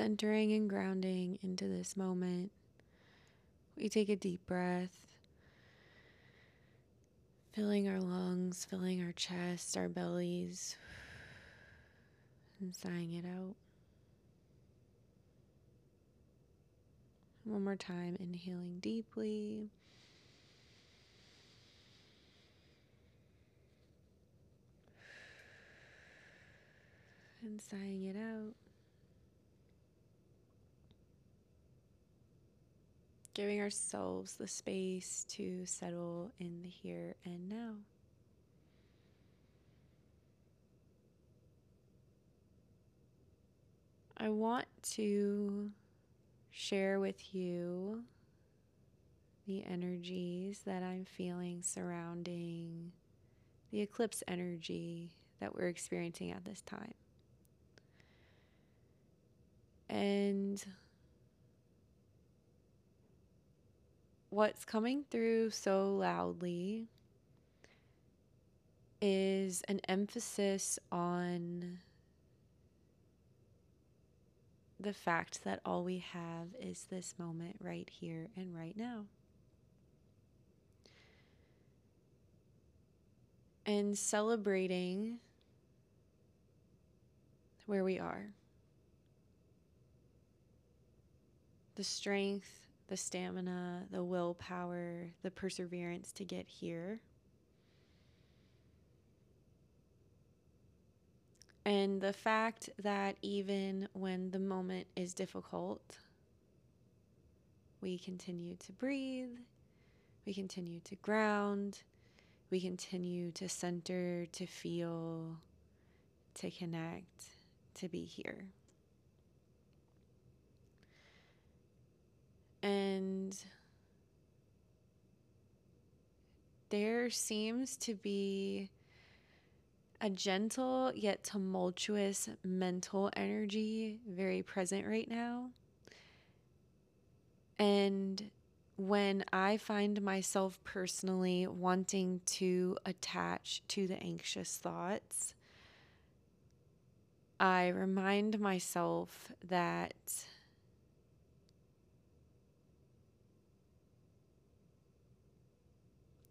centering and grounding into this moment, we take a deep breath, filling our lungs, filling our chest, our bellies, and sighing it out. One more time, inhaling deeply. And sighing it out. Giving ourselves the space to settle in the here and now. I want to share with you the energies that I'm feeling surrounding the eclipse energy that we're experiencing at this time. And what's coming through so loudly is an emphasis on the fact that all we have is this moment right here and right now. And celebrating where we are. The strength, the stamina, the willpower, the perseverance to get here. And the fact that even when the moment is difficult, we continue to breathe, we continue to ground, we continue to center, to feel, to connect, to be here. And there seems to be a gentle yet tumultuous mental energy very present right now. And when I find myself personally wanting to attach to the anxious thoughts, I remind myself that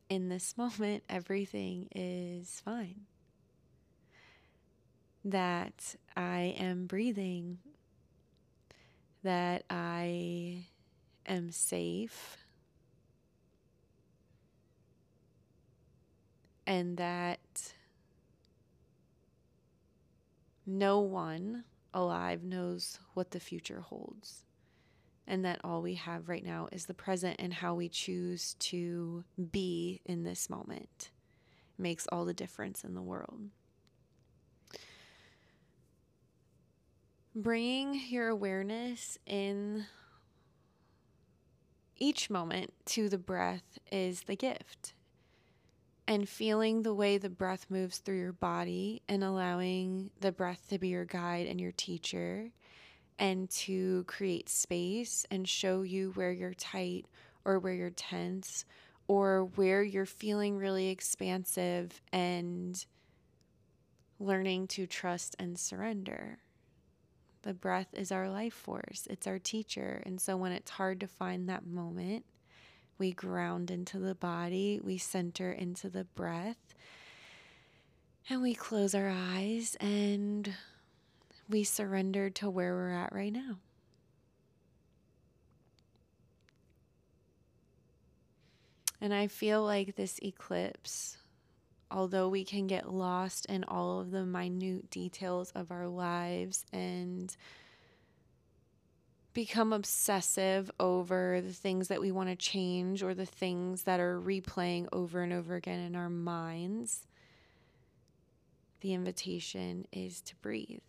in this moment, everything is fine. That I am breathing, that I am safe, and that no one alive knows what the future holds. And that all we have right now is the present and how we choose to be in this moment makes all the difference in the world. bringing your awareness in each moment to the breath is the gift. And feeling the way the breath moves through your body and allowing the breath to be your guide and your teacher and to create space and show you where you're tight or where you're tense or where you're feeling really expansive and learning to trust and surrender. The breath is our life force, it's our teacher. And so when it's hard to find that moment, we ground into the body, we center into the breath, and we close our eyes and we surrender to where we're at right now. And I feel like this eclipse although we can get lost in all of the minute details of our lives and become obsessive over the things that we want to change or the things that are replaying over and over again in our minds, the invitation is to breathe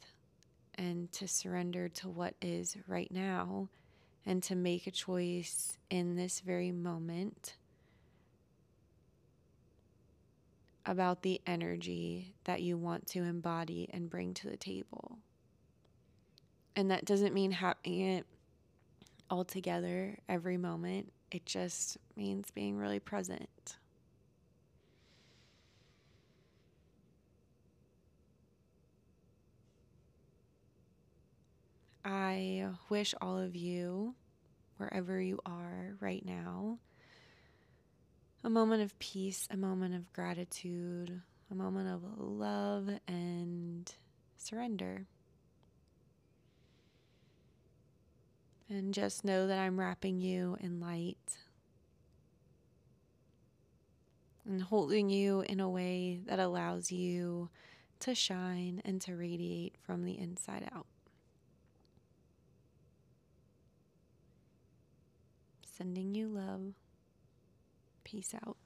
and to surrender to what is right now and to make a choice in this very moment about the energy that you want to embody and bring to the table. And that doesn't mean having it all together every moment, it just means being really present. I wish all of you, wherever you are right now, a moment of peace, a moment of gratitude, a moment of love and surrender. And just know that I'm wrapping you in light and holding you in a way that allows you to shine and to radiate from the inside out. Sending you love. Peace out.